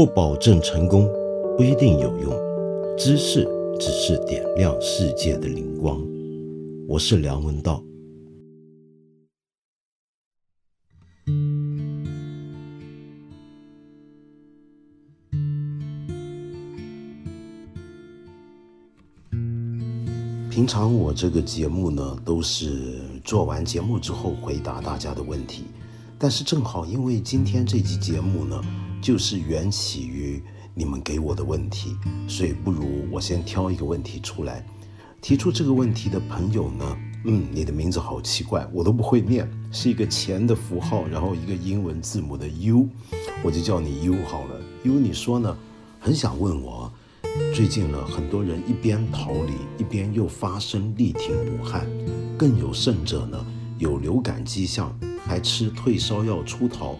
不保证成功，不一定有用。知识只是点亮世界的灵光。我是梁文道。平常我这个节目呢，都是做完节目之后回答大家的问题。但是正好因为今天这期节目呢，就是缘起于你们给我的问题，所以不如我先挑一个问题出来。提出这个问题的朋友呢，嗯，你的名字好奇怪，我都不会念，是一个钱的符号，然后一个英文字母的 U，我就叫你 U 好了。U，你说呢？很想问我，最近呢，很多人一边逃离，一边又发声力挺武汉，更有甚者呢，有流感迹象。还吃退烧药出逃，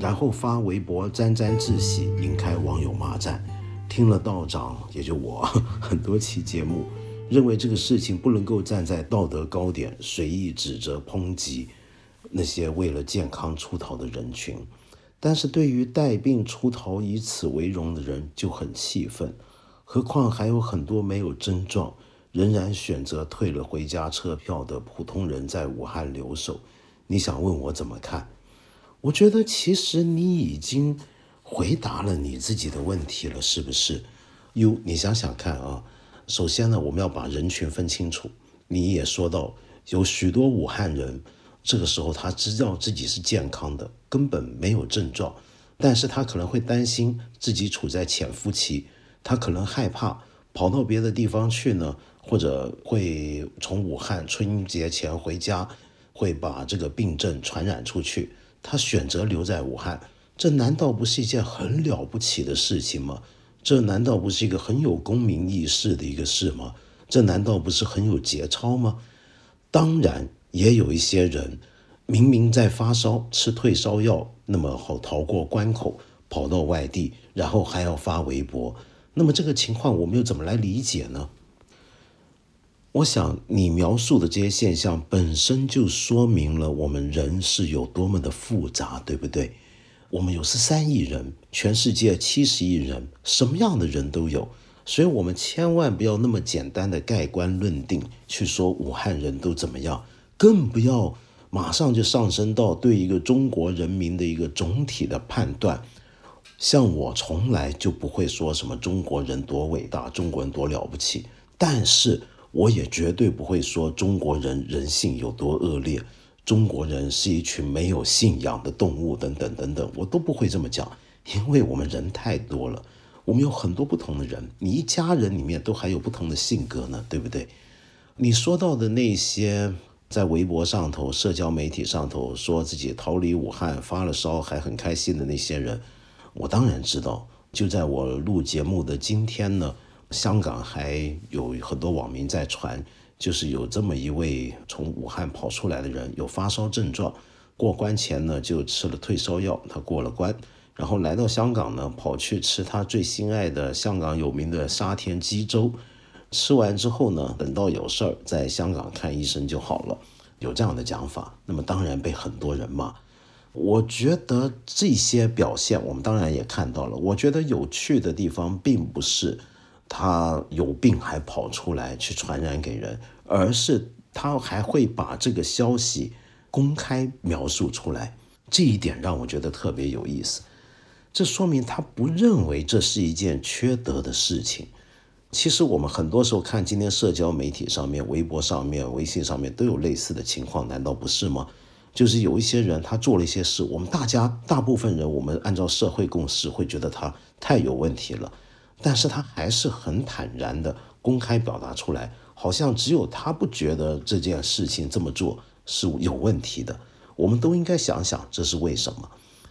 然后发微博沾沾自喜，引开网友骂战。听了道长，也就我很多期节目，认为这个事情不能够站在道德高点随意指责抨击那些为了健康出逃的人群。但是对于带病出逃以此为荣的人就很气愤，何况还有很多没有症状，仍然选择退了回家车票的普通人在武汉留守。你想问我怎么看？我觉得其实你已经回答了你自己的问题了，是不是？哟，你想想看啊。首先呢，我们要把人群分清楚。你也说到，有许多武汉人，这个时候他知道自己是健康的，根本没有症状，但是他可能会担心自己处在潜伏期，他可能害怕跑到别的地方去呢，或者会从武汉春节前回家。会把这个病症传染出去，他选择留在武汉，这难道不是一件很了不起的事情吗？这难道不是一个很有公民意识的一个事吗？这难道不是很有节操吗？当然，也有一些人明明在发烧，吃退烧药，那么好逃过关口，跑到外地，然后还要发微博，那么这个情况我们又怎么来理解呢？我想你描述的这些现象本身就说明了我们人是有多么的复杂，对不对？我们有十三亿人，全世界七十亿人，什么样的人都有，所以我们千万不要那么简单的盖棺论定，去说武汉人都怎么样，更不要马上就上升到对一个中国人民的一个总体的判断。像我从来就不会说什么中国人多伟大，中国人多了不起，但是。我也绝对不会说中国人人性有多恶劣，中国人是一群没有信仰的动物等等等等，我都不会这么讲，因为我们人太多了，我们有很多不同的人，你一家人里面都还有不同的性格呢，对不对？你说到的那些在微博上头、社交媒体上头说自己逃离武汉发了烧还很开心的那些人，我当然知道。就在我录节目的今天呢。香港还有很多网民在传，就是有这么一位从武汉跑出来的人，有发烧症状，过关前呢就吃了退烧药，他过了关，然后来到香港呢，跑去吃他最心爱的香港有名的沙田鸡粥，吃完之后呢，等到有事儿在香港看医生就好了，有这样的讲法，那么当然被很多人骂。我觉得这些表现我们当然也看到了，我觉得有趣的地方并不是。他有病还跑出来去传染给人，而是他还会把这个消息公开描述出来，这一点让我觉得特别有意思。这说明他不认为这是一件缺德的事情。其实我们很多时候看今天社交媒体上面、微博上面、微信上面都有类似的情况，难道不是吗？就是有一些人他做了一些事，我们大家大部分人，我们按照社会共识会觉得他太有问题了。但是他还是很坦然的公开表达出来，好像只有他不觉得这件事情这么做是有问题的。我们都应该想想，这是为什么？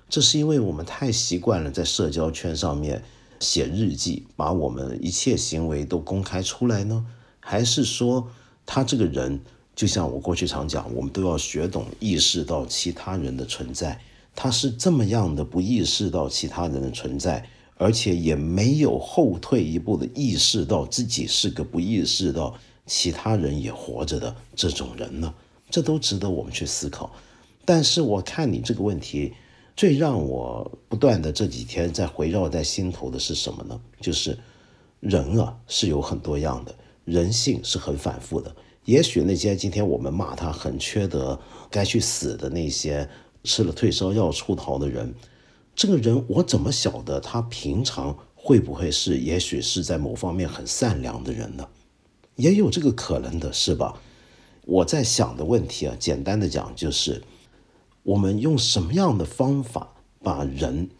这是因为我们太习惯了在社交圈上面写日记，把我们一切行为都公开出来呢？还是说他这个人，就像我过去常讲，我们都要学懂意识到其他人的存在，他是这么样的不意识到其他人的存在？而且也没有后退一步的意识到自己是个不意识到其他人也活着的这种人呢？这都值得我们去思考。但是我看你这个问题，最让我不断的这几天在围绕在心头的是什么呢？就是人啊是有很多样的，人性是很反复的。也许那些今天我们骂他很缺德、该去死的那些吃了退烧药出逃的人，这个人我怎么晓得他平常会不会是，也许是在某方面很善良的人呢？也有这个可能的，是吧？我在想的问题啊，简单的讲就是，我们用什么样的方法把人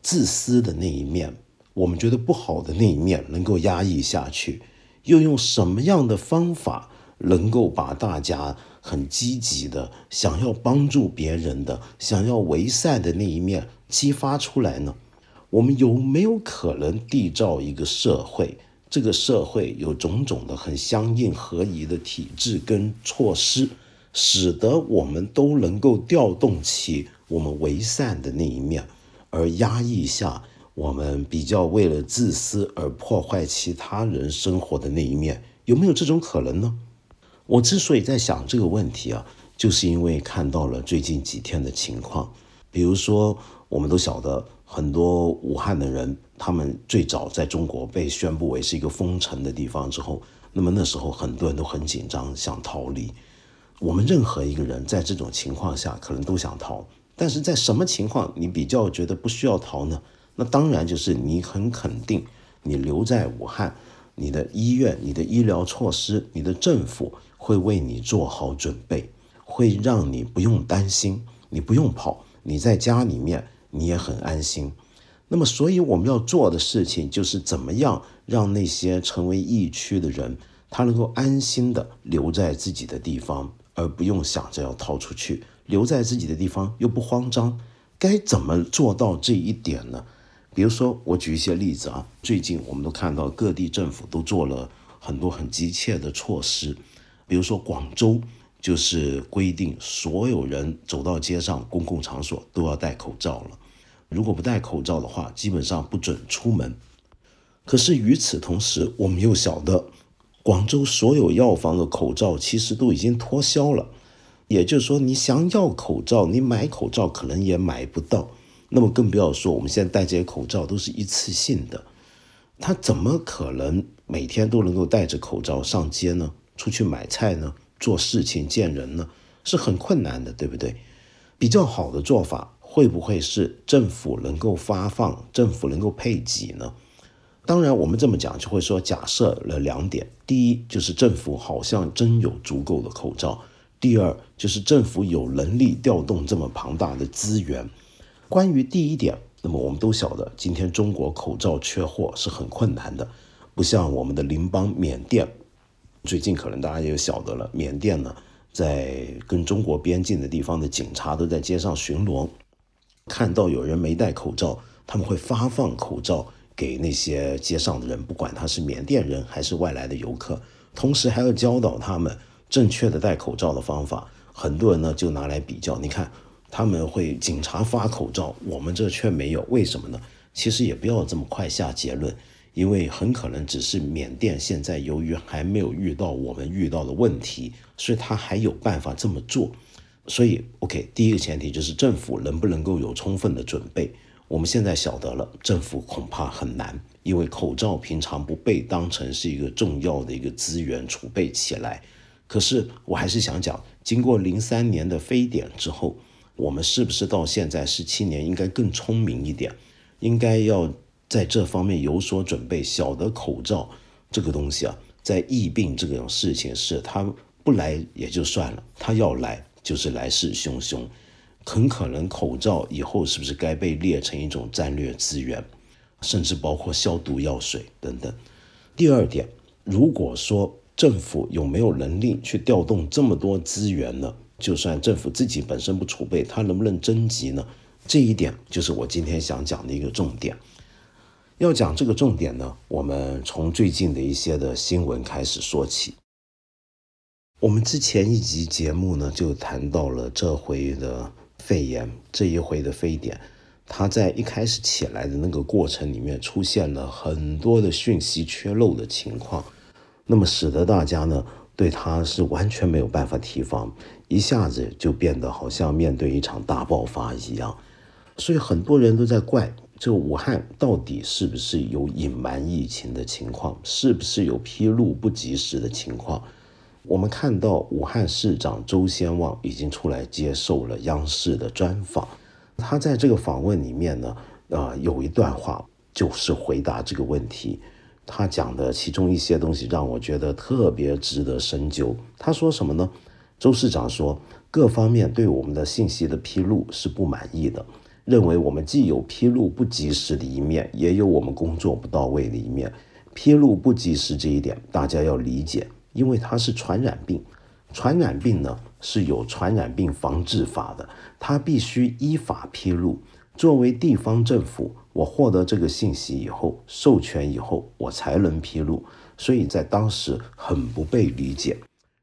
自私的那一面，我们觉得不好的那一面能够压抑下去，又用什么样的方法？能够把大家很积极的想要帮助别人的、想要为善的那一面激发出来呢？我们有没有可能缔造一个社会？这个社会有种种的很相应合宜的体制跟措施，使得我们都能够调动起我们为善的那一面，而压抑下我们比较为了自私而破坏其他人生活的那一面？有没有这种可能呢？我之所以在想这个问题啊，就是因为看到了最近几天的情况，比如说，我们都晓得很多武汉的人，他们最早在中国被宣布为是一个封城的地方之后，那么那时候很多人都很紧张，想逃离。我们任何一个人在这种情况下可能都想逃，但是在什么情况你比较觉得不需要逃呢？那当然就是你很肯定，你留在武汉，你的医院、你的医疗措施、你的政府。会为你做好准备，会让你不用担心，你不用跑，你在家里面你也很安心。那么，所以我们要做的事情就是怎么样让那些成为疫区的人，他能够安心的留在自己的地方，而不用想着要逃出去。留在自己的地方又不慌张，该怎么做到这一点呢？比如说，我举一些例子啊，最近我们都看到各地政府都做了很多很急切的措施。比如说广州就是规定所有人走到街上公共场所都要戴口罩了，如果不戴口罩的话，基本上不准出门。可是与此同时，我们又晓得广州所有药房的口罩其实都已经脱销了，也就是说，你想要口罩，你买口罩可能也买不到。那么更不要说我们现在戴这些口罩都是一次性的，他怎么可能每天都能够戴着口罩上街呢？出去买菜呢，做事情见人呢，是很困难的，对不对？比较好的做法会不会是政府能够发放，政府能够配给呢？当然，我们这么讲就会说，假设了两点：第一，就是政府好像真有足够的口罩；第二，就是政府有能力调动这么庞大的资源。关于第一点，那么我们都晓得，今天中国口罩缺货是很困难的，不像我们的邻邦缅甸。最近可能大家也晓得了，缅甸呢，在跟中国边境的地方的警察都在街上巡逻，看到有人没戴口罩，他们会发放口罩给那些街上的人，不管他是缅甸人还是外来的游客，同时还要教导他们正确的戴口罩的方法。很多人呢就拿来比较，你看他们会警察发口罩，我们这却没有，为什么呢？其实也不要这么快下结论。因为很可能只是缅甸现在由于还没有遇到我们遇到的问题，所以他还有办法这么做。所以，OK，第一个前提就是政府能不能够有充分的准备。我们现在晓得了，政府恐怕很难，因为口罩平常不被当成是一个重要的一个资源储备起来。可是，我还是想讲，经过零三年的非典之后，我们是不是到现在十七年应该更聪明一点，应该要。在这方面有所准备，晓得口罩这个东西啊，在疫病这种事情是它不来也就算了，它要来就是来势汹汹，很可能口罩以后是不是该被列成一种战略资源，甚至包括消毒药水等等。第二点，如果说政府有没有能力去调动这么多资源呢？就算政府自己本身不储备，它能不能征集呢？这一点就是我今天想讲的一个重点。要讲这个重点呢，我们从最近的一些的新闻开始说起。我们之前一集节目呢，就谈到了这回的肺炎，这一回的非典，它在一开始起来的那个过程里面，出现了很多的讯息缺漏的情况，那么使得大家呢，对它是完全没有办法提防，一下子就变得好像面对一场大爆发一样。所以很多人都在怪这武汉到底是不是有隐瞒疫情的情况，是不是有披露不及时的情况。我们看到武汉市长周先旺已经出来接受了央视的专访，他在这个访问里面呢，呃，有一段话就是回答这个问题。他讲的其中一些东西让我觉得特别值得深究。他说什么呢？周市长说，各方面对我们的信息的披露是不满意的，认为我们既有披露不及时的一面，也有我们工作不到位的一面。披露不及时这一点，大家要理解。因为它是传染病，传染病呢是有传染病防治法的，它必须依法披露。作为地方政府，我获得这个信息以后，授权以后，我才能披露。所以在当时很不被理解。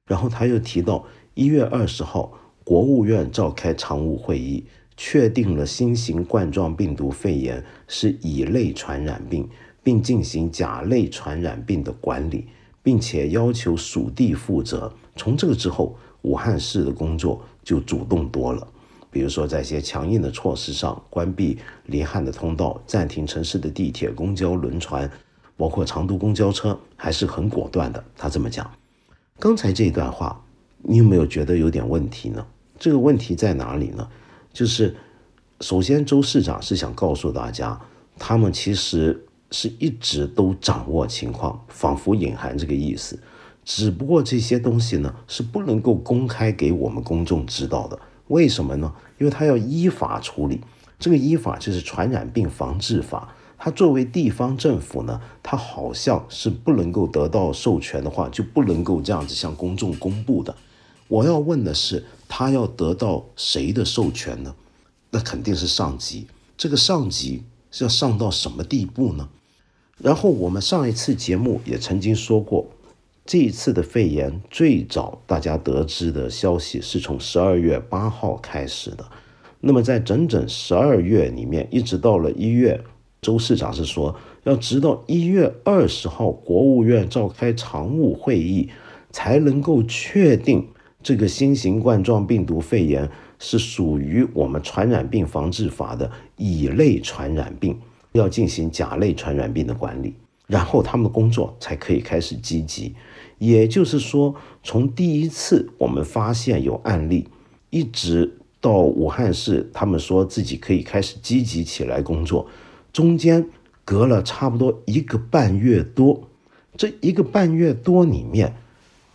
然后他又提到，一月二十号，国务院召开常务会议，确定了新型冠状病毒肺炎是乙类传染病，并进行甲类传染病的管理。并且要求属地负责。从这个之后，武汉市的工作就主动多了。比如说，在一些强硬的措施上，关闭离汉的通道，暂停城市的地铁、公交、轮船，包括长途公交车，还是很果断的。他这么讲。刚才这一段话，你有没有觉得有点问题呢？这个问题在哪里呢？就是首先，周市长是想告诉大家，他们其实。是一直都掌握情况，仿佛隐含这个意思。只不过这些东西呢，是不能够公开给我们公众知道的。为什么呢？因为他要依法处理。这个依法就是《传染病防治法》。他作为地方政府呢，他好像是不能够得到授权的话，就不能够这样子向公众公布的。我要问的是，他要得到谁的授权呢？那肯定是上级。这个上级是要上到什么地步呢？然后我们上一次节目也曾经说过，这一次的肺炎最早大家得知的消息是从十二月八号开始的。那么在整整十二月里面，一直到了一月，周市长是说要直到一月二十号，国务院召开常务会议，才能够确定这个新型冠状病毒肺炎是属于我们传染病防治法的乙类传染病。要进行甲类传染病的管理，然后他们的工作才可以开始积极。也就是说，从第一次我们发现有案例，一直到武汉市他们说自己可以开始积极起来工作，中间隔了差不多一个半月多。这一个半月多里面，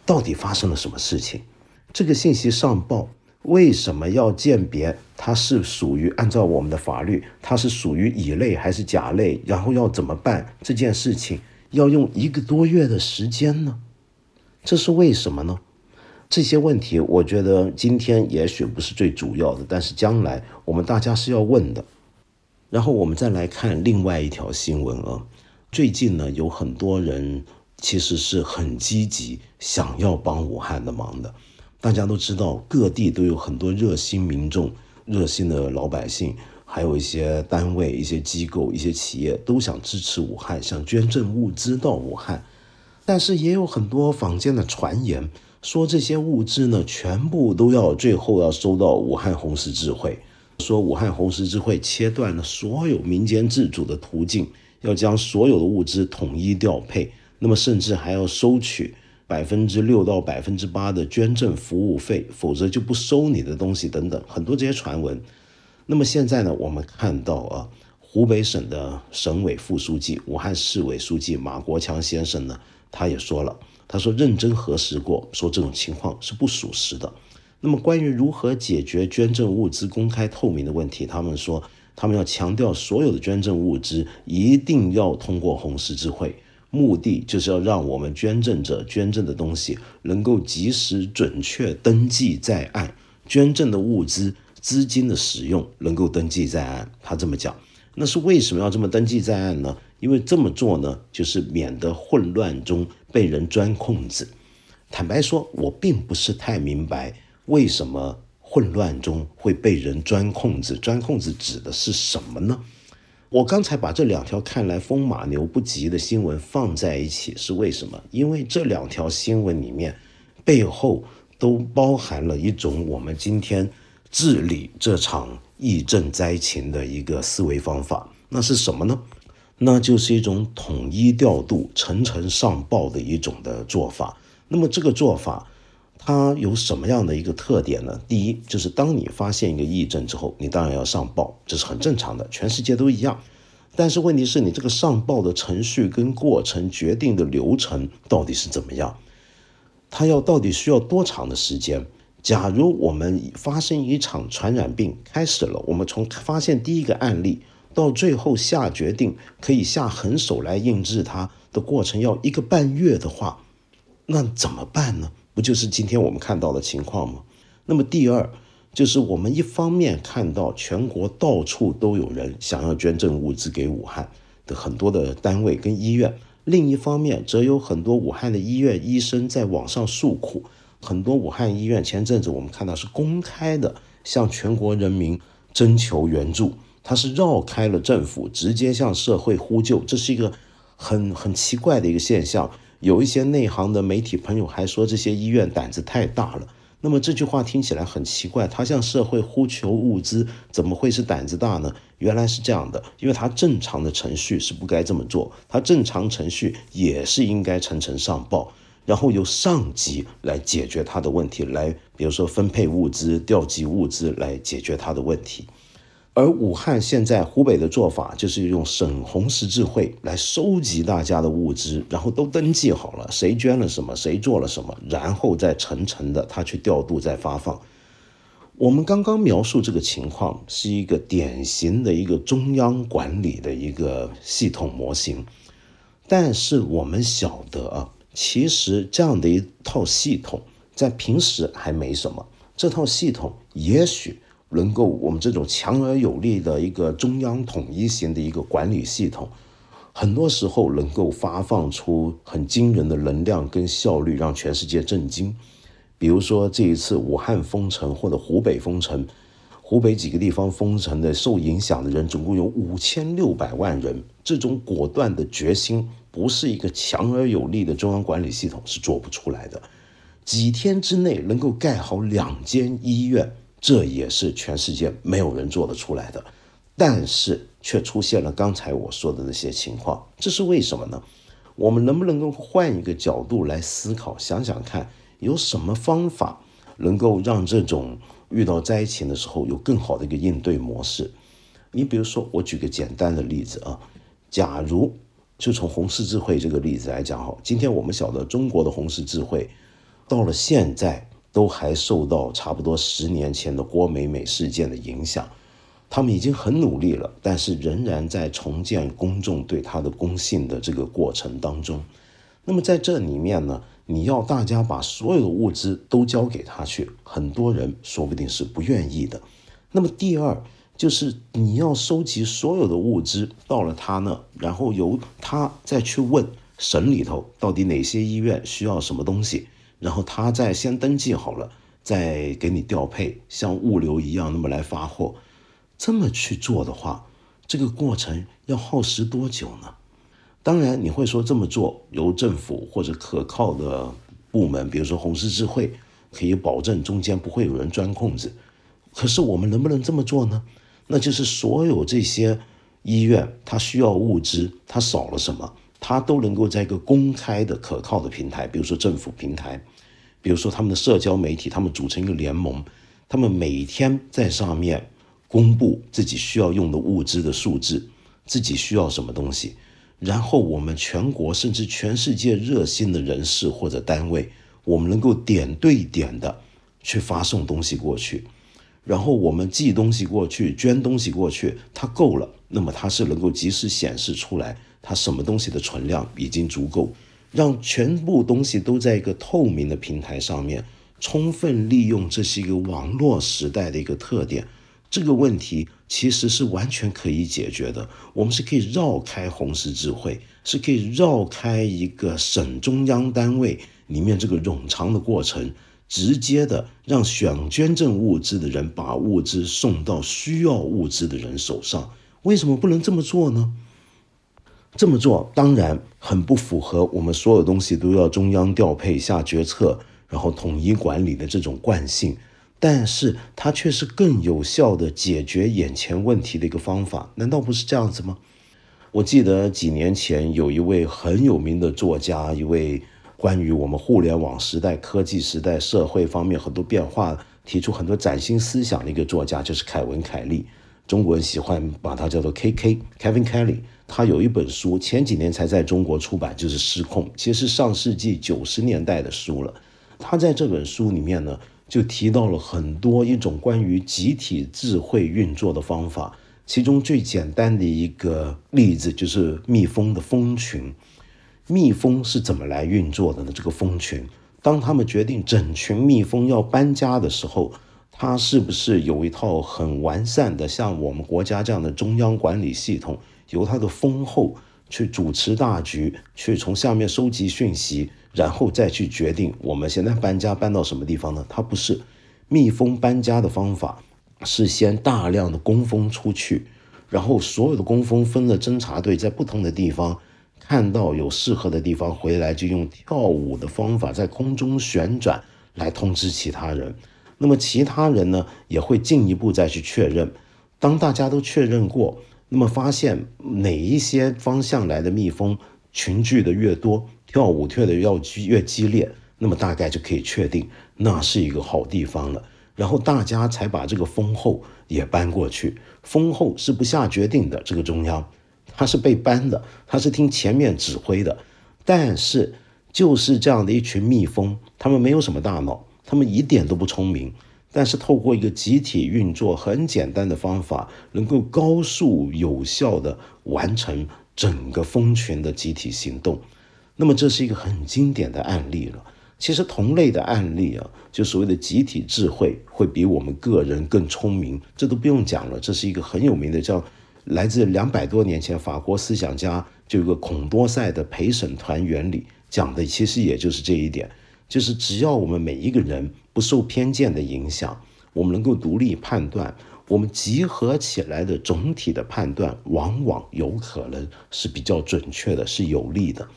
到底发生了什么事情？这个信息上报。为什么要鉴别它是属于按照我们的法律，它是属于乙类还是甲类？然后要怎么办这件事情？要用一个多月的时间呢？这是为什么呢？这些问题，我觉得今天也许不是最主要的，但是将来我们大家是要问的。然后我们再来看另外一条新闻啊，最近呢有很多人其实是很积极，想要帮武汉的忙的。大家都知道，各地都有很多热心民众、热心的老百姓，还有一些单位、一些机构、一些企业都想支持武汉，想捐赠物资到武汉。但是也有很多坊间的传言，说这些物资呢，全部都要最后要收到武汉红十字会，说武汉红十字会切断了所有民间自主的途径，要将所有的物资统一调配，那么甚至还要收取。百分之六到百分之八的捐赠服务费，否则就不收你的东西等等，很多这些传闻。那么现在呢，我们看到啊，湖北省的省委副书记、武汉市委书记马国强先生呢，他也说了，他说认真核实过，说这种情况是不属实的。那么关于如何解决捐赠物资公开透明的问题，他们说，他们要强调所有的捐赠物资一定要通过红十字会。目的就是要让我们捐赠者捐赠的东西能够及时准确登记在案，捐赠的物资资金的使用能够登记在案。他这么讲，那是为什么要这么登记在案呢？因为这么做呢，就是免得混乱中被人钻空子。坦白说，我并不是太明白为什么混乱中会被人钻空子。钻空子指的是什么呢？我刚才把这两条看来风马牛不及的新闻放在一起是为什么？因为这两条新闻里面背后都包含了一种我们今天治理这场疫症灾情的一个思维方法。那是什么呢？那就是一种统一调度、层层上报的一种的做法。那么这个做法，它有什么样的一个特点呢？第一，就是当你发现一个疫症之后，你当然要上报，这是很正常的，全世界都一样。但是问题是你这个上报的程序跟过程决定的流程到底是怎么样？它要到底需要多长的时间？假如我们发生一场传染病开始了，我们从发现第一个案例到最后下决定可以下狠手来应治它的过程要一个半月的话，那怎么办呢？不就是今天我们看到的情况吗？那么第二。就是我们一方面看到全国到处都有人想要捐赠物资给武汉的很多的单位跟医院，另一方面则有很多武汉的医院医生在网上诉苦。很多武汉医院前阵子我们看到是公开的向全国人民征求援助，他是绕开了政府，直接向社会呼救，这是一个很很奇怪的一个现象。有一些内行的媒体朋友还说这些医院胆子太大了。那么这句话听起来很奇怪，他向社会呼求物资，怎么会是胆子大呢？原来是这样的，因为他正常的程序是不该这么做，他正常程序也是应该层层上报，然后由上级来解决他的问题，来比如说分配物资、调集物资来解决他的问题。而武汉现在湖北的做法，就是用省红十字会来收集大家的物资，然后都登记好了，谁捐了什么，谁做了什么，然后再层层的他去调度、再发放。我们刚刚描述这个情况，是一个典型的一个中央管理的一个系统模型。但是我们晓得啊，其实这样的一套系统，在平时还没什么，这套系统也许。能够我们这种强而有力的一个中央统一型的一个管理系统，很多时候能够发放出很惊人的能量跟效率，让全世界震惊。比如说这一次武汉封城或者湖北封城，湖北几个地方封城的受影响的人总共有五千六百万人，这种果断的决心，不是一个强而有力的中央管理系统是做不出来的。几天之内能够盖好两间医院。这也是全世界没有人做得出来的，但是却出现了刚才我说的那些情况，这是为什么呢？我们能不能够换一个角度来思考，想想看，有什么方法能够让这种遇到灾情的时候有更好的一个应对模式？你比如说，我举个简单的例子啊，假如就从红十字会这个例子来讲哈，今天我们晓得中国的红十字会到了现在。都还受到差不多十年前的郭美美事件的影响，他们已经很努力了，但是仍然在重建公众对他的公信的这个过程当中。那么在这里面呢，你要大家把所有的物资都交给他去，很多人说不定是不愿意的。那么第二就是你要收集所有的物资到了他那，然后由他再去问省里头到底哪些医院需要什么东西。然后他再先登记好了，再给你调配，像物流一样那么来发货。这么去做的话，这个过程要耗时多久呢？当然你会说这么做由政府或者可靠的部门，比如说红十字会，可以保证中间不会有人钻空子。可是我们能不能这么做呢？那就是所有这些医院，它需要物资，它少了什么，它都能够在一个公开的、可靠的平台，比如说政府平台。比如说，他们的社交媒体，他们组成一个联盟，他们每天在上面公布自己需要用的物资的数字，自己需要什么东西，然后我们全国甚至全世界热心的人士或者单位，我们能够点对点的去发送东西过去，然后我们寄东西过去，捐东西过去，它够了，那么它是能够及时显示出来，它什么东西的存量已经足够。让全部东西都在一个透明的平台上面，充分利用这是一个网络时代的一个特点。这个问题其实是完全可以解决的。我们是可以绕开红十字会，是可以绕开一个省中央单位里面这个冗长的过程，直接的让选捐赠物资的人把物资送到需要物资的人手上。为什么不能这么做呢？这么做当然很不符合我们所有东西都要中央调配下决策，然后统一管理的这种惯性。但是它却是更有效的解决眼前问题的一个方法，难道不是这样子吗？我记得几年前有一位很有名的作家，一位关于我们互联网时代、科技时代、社会方面很多变化提出很多崭新思想的一个作家，就是凯文·凯利。中国人喜欢把他叫做 K.K.Kevin Kelly。他有一本书，前几年才在中国出版，就是《失控》，其实上世纪九十年代的书了。他在这本书里面呢。就提到了很多一种关于集体智慧运作的方法，其中最简单的一个例子就是蜜蜂的蜂群。蜜蜂是怎么来运作的呢？这个蜂群，当他们决定整群蜜蜂要搬家的时候，它是不是有一套很完善的，像我们国家这样的中央管理系统，由它的蜂后去主持大局，去从下面收集讯息？然后再去决定我们现在搬家搬到什么地方呢？它不是蜜蜂搬家的方法，是先大量的工蜂出去，然后所有的工蜂分了侦察队在不同的地方，看到有适合的地方回来，就用跳舞的方法在空中旋转来通知其他人。那么其他人呢也会进一步再去确认。当大家都确认过，那么发现哪一些方向来的蜜蜂群聚的越多。跳舞跳的要越激烈，那么大概就可以确定那是一个好地方了。然后大家才把这个蜂后也搬过去。蜂后是不下决定的，这个中央他是被搬的，他是听前面指挥的。但是就是这样的一群蜜蜂，他们没有什么大脑，他们一点都不聪明，但是透过一个集体运作很简单的方法，能够高速有效的完成整个蜂群的集体行动。那么这是一个很经典的案例了。其实同类的案例啊，就所谓的集体智慧会比我们个人更聪明，这都不用讲了。这是一个很有名的，叫来自两百多年前法国思想家就有个孔多塞的陪审团原理，讲的其实也就是这一点，就是只要我们每一个人不受偏见的影响，我们能够独立判断，我们集合起来的总体的判断，往往有可能是比较准确的，是有利的。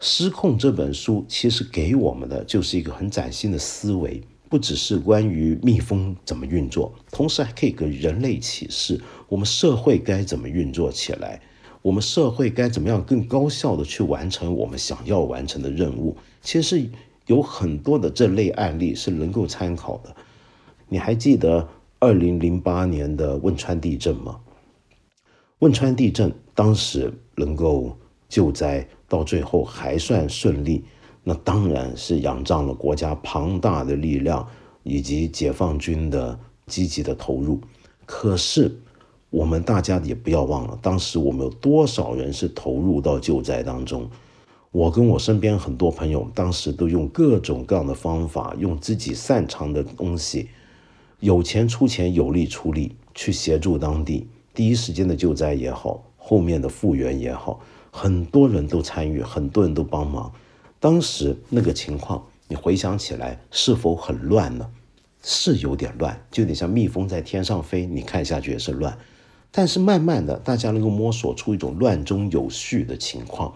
失控这本书其实给我们的就是一个很崭新的思维，不只是关于蜜蜂怎么运作，同时还可以给人类启示：我们社会该怎么运作起来，我们社会该怎么样更高效的去完成我们想要完成的任务。其实有很多的这类案例是能够参考的。你还记得二零零八年的汶川地震吗？汶川地震当时能够救灾。到最后还算顺利，那当然是仰仗了国家庞大的力量以及解放军的积极的投入。可是我们大家也不要忘了，当时我们有多少人是投入到救灾当中？我跟我身边很多朋友，当时都用各种各样的方法，用自己擅长的东西，有钱出钱，有力出力，去协助当地第一时间的救灾也好，后面的复原也好。很多人都参与，很多人都帮忙。当时那个情况，你回想起来是否很乱呢？是有点乱，就有点像蜜蜂在天上飞，你看下去也是乱。但是慢慢的，大家能够摸索出一种乱中有序的情况。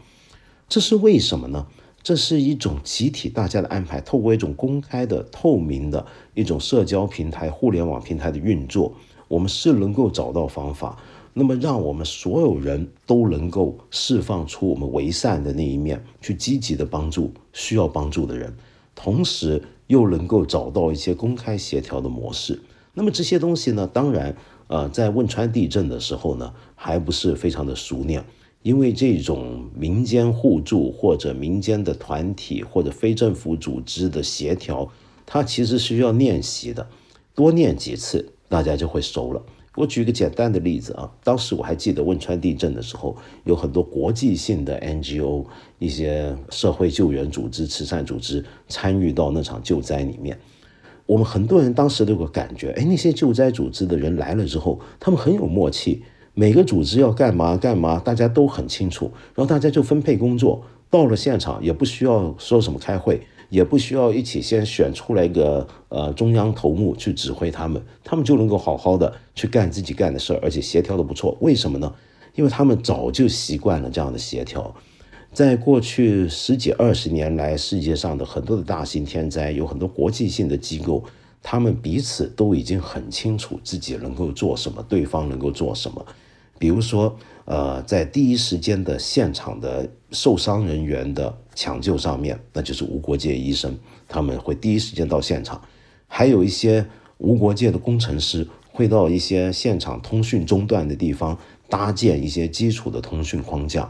这是为什么呢？这是一种集体大家的安排，透过一种公开的、透明的一种社交平台、互联网平台的运作，我们是能够找到方法。那么，让我们所有人都能够释放出我们为善的那一面，去积极的帮助需要帮助的人，同时又能够找到一些公开协调的模式。那么这些东西呢，当然，呃，在汶川地震的时候呢，还不是非常的熟练，因为这种民间互助或者民间的团体或者非政府组织的协调，它其实需要练习的，多练几次，大家就会熟了。我举一个简单的例子啊，当时我还记得汶川地震的时候，有很多国际性的 NGO、一些社会救援组织、慈善组织参与到那场救灾里面。我们很多人当时都有个感觉，哎，那些救灾组织的人来了之后，他们很有默契，每个组织要干嘛干嘛，大家都很清楚，然后大家就分配工作，到了现场也不需要说什么开会。也不需要一起先选出来一个呃中央头目去指挥他们，他们就能够好好的去干自己干的事儿，而且协调的不错。为什么呢？因为他们早就习惯了这样的协调。在过去十几二十年来，世界上的很多的大型天灾，有很多国际性的机构，他们彼此都已经很清楚自己能够做什么，对方能够做什么。比如说，呃，在第一时间的现场的受伤人员的抢救上面，那就是无国界医生，他们会第一时间到现场；还有一些无国界的工程师会到一些现场通讯中断的地方搭建一些基础的通讯框架。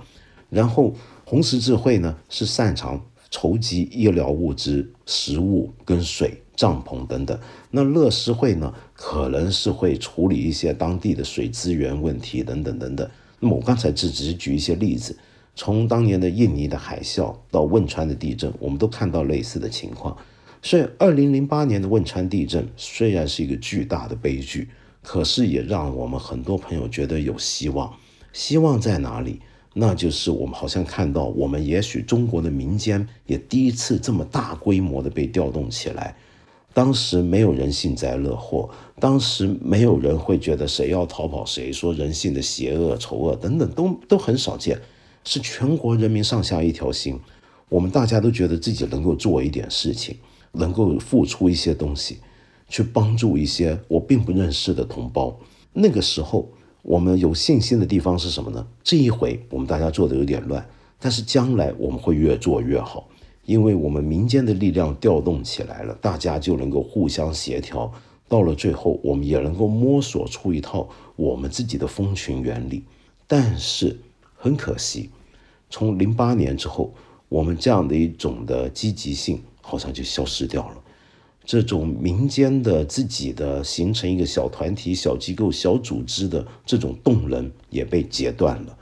然后，红十字会呢是擅长筹集医疗物资、食物跟水。帐篷等等，那乐施会呢？可能是会处理一些当地的水资源问题等等等等。那么我刚才只只是举一些例子，从当年的印尼的海啸到汶川的地震，我们都看到类似的情况。所以，二零零八年的汶川地震虽然是一个巨大的悲剧，可是也让我们很多朋友觉得有希望。希望在哪里？那就是我们好像看到，我们也许中国的民间也第一次这么大规模的被调动起来。当时没有人幸灾乐祸，当时没有人会觉得谁要逃跑谁，说人性的邪恶、丑恶等等都都很少见，是全国人民上下一条心，我们大家都觉得自己能够做一点事情，能够付出一些东西，去帮助一些我并不认识的同胞。那个时候我们有信心的地方是什么呢？这一回我们大家做的有点乱，但是将来我们会越做越好。因为我们民间的力量调动起来了，大家就能够互相协调，到了最后，我们也能够摸索出一套我们自己的蜂群原理。但是很可惜，从零八年之后，我们这样的一种的积极性好像就消失掉了，这种民间的自己的形成一个小团体、小机构、小组织的这种动能也被截断了。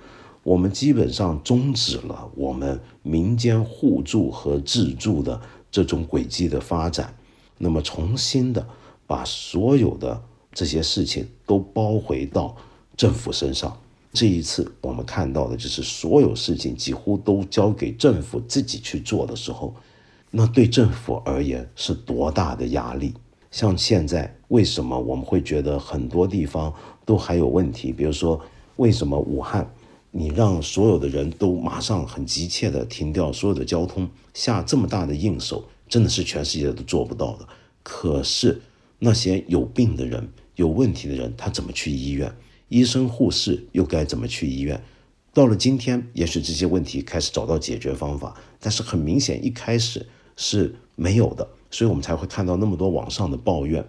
我们基本上终止了我们民间互助和自助的这种轨迹的发展，那么重新的把所有的这些事情都包回到政府身上。这一次我们看到的就是所有事情几乎都交给政府自己去做的时候，那对政府而言是多大的压力？像现在为什么我们会觉得很多地方都还有问题？比如说为什么武汉？你让所有的人都马上很急切的停掉所有的交通，下这么大的硬手，真的是全世界都做不到的。可是那些有病的人、有问题的人，他怎么去医院？医生、护士又该怎么去医院？到了今天，也许这些问题开始找到解决方法，但是很明显一开始是没有的，所以我们才会看到那么多网上的抱怨。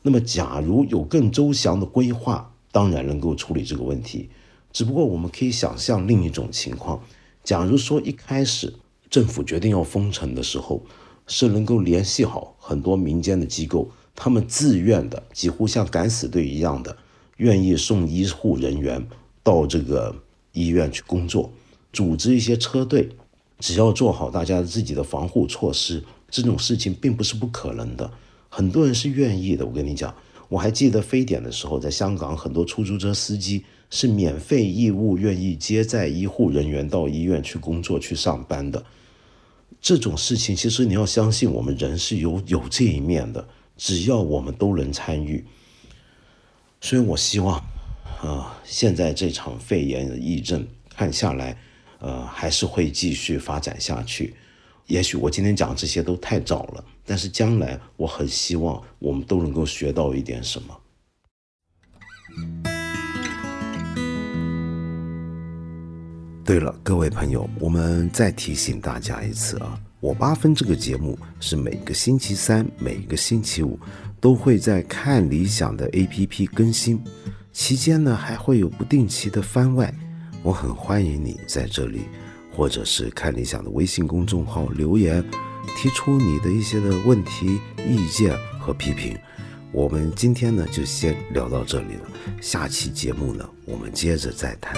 那么，假如有更周详的规划，当然能够处理这个问题。只不过我们可以想象另一种情况，假如说一开始政府决定要封城的时候，是能够联系好很多民间的机构，他们自愿的，几乎像敢死队一样的，愿意送医护人员到这个医院去工作，组织一些车队，只要做好大家自己的防护措施，这种事情并不是不可能的，很多人是愿意的。我跟你讲，我还记得非典的时候，在香港很多出租车司机。是免费义务愿意接载医护人员到医院去工作去上班的这种事情，其实你要相信我们人是有有这一面的，只要我们都能参与。所以我希望，啊，现在这场肺炎的疫症看下来，呃，还是会继续发展下去。也许我今天讲这些都太早了，但是将来我很希望我们都能够学到一点什么。对了，各位朋友，我们再提醒大家一次啊，我八分这个节目是每个星期三、每个星期五都会在看理想的 APP 更新，期间呢还会有不定期的番外，我很欢迎你在这里，或者是看理想的微信公众号留言，提出你的一些的问题、意见和批评。我们今天呢就先聊到这里了，下期节目呢我们接着再谈。